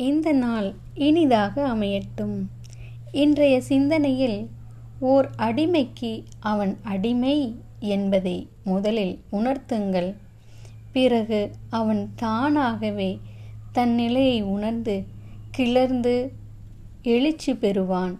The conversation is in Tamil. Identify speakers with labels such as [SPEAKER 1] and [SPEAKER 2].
[SPEAKER 1] இந்த நாள் இனிதாக அமையட்டும். இன்றைய சிந்தனையில் ஓர் அடிமைக்கு அவன் அடிமை என்பதை முதலில் உணர்த்துங்கள். பிறகு அவன் தானாகவே தன் நிலையை உணர்ந்து கிளர்ந்து எழுச்சி பெறுவான்.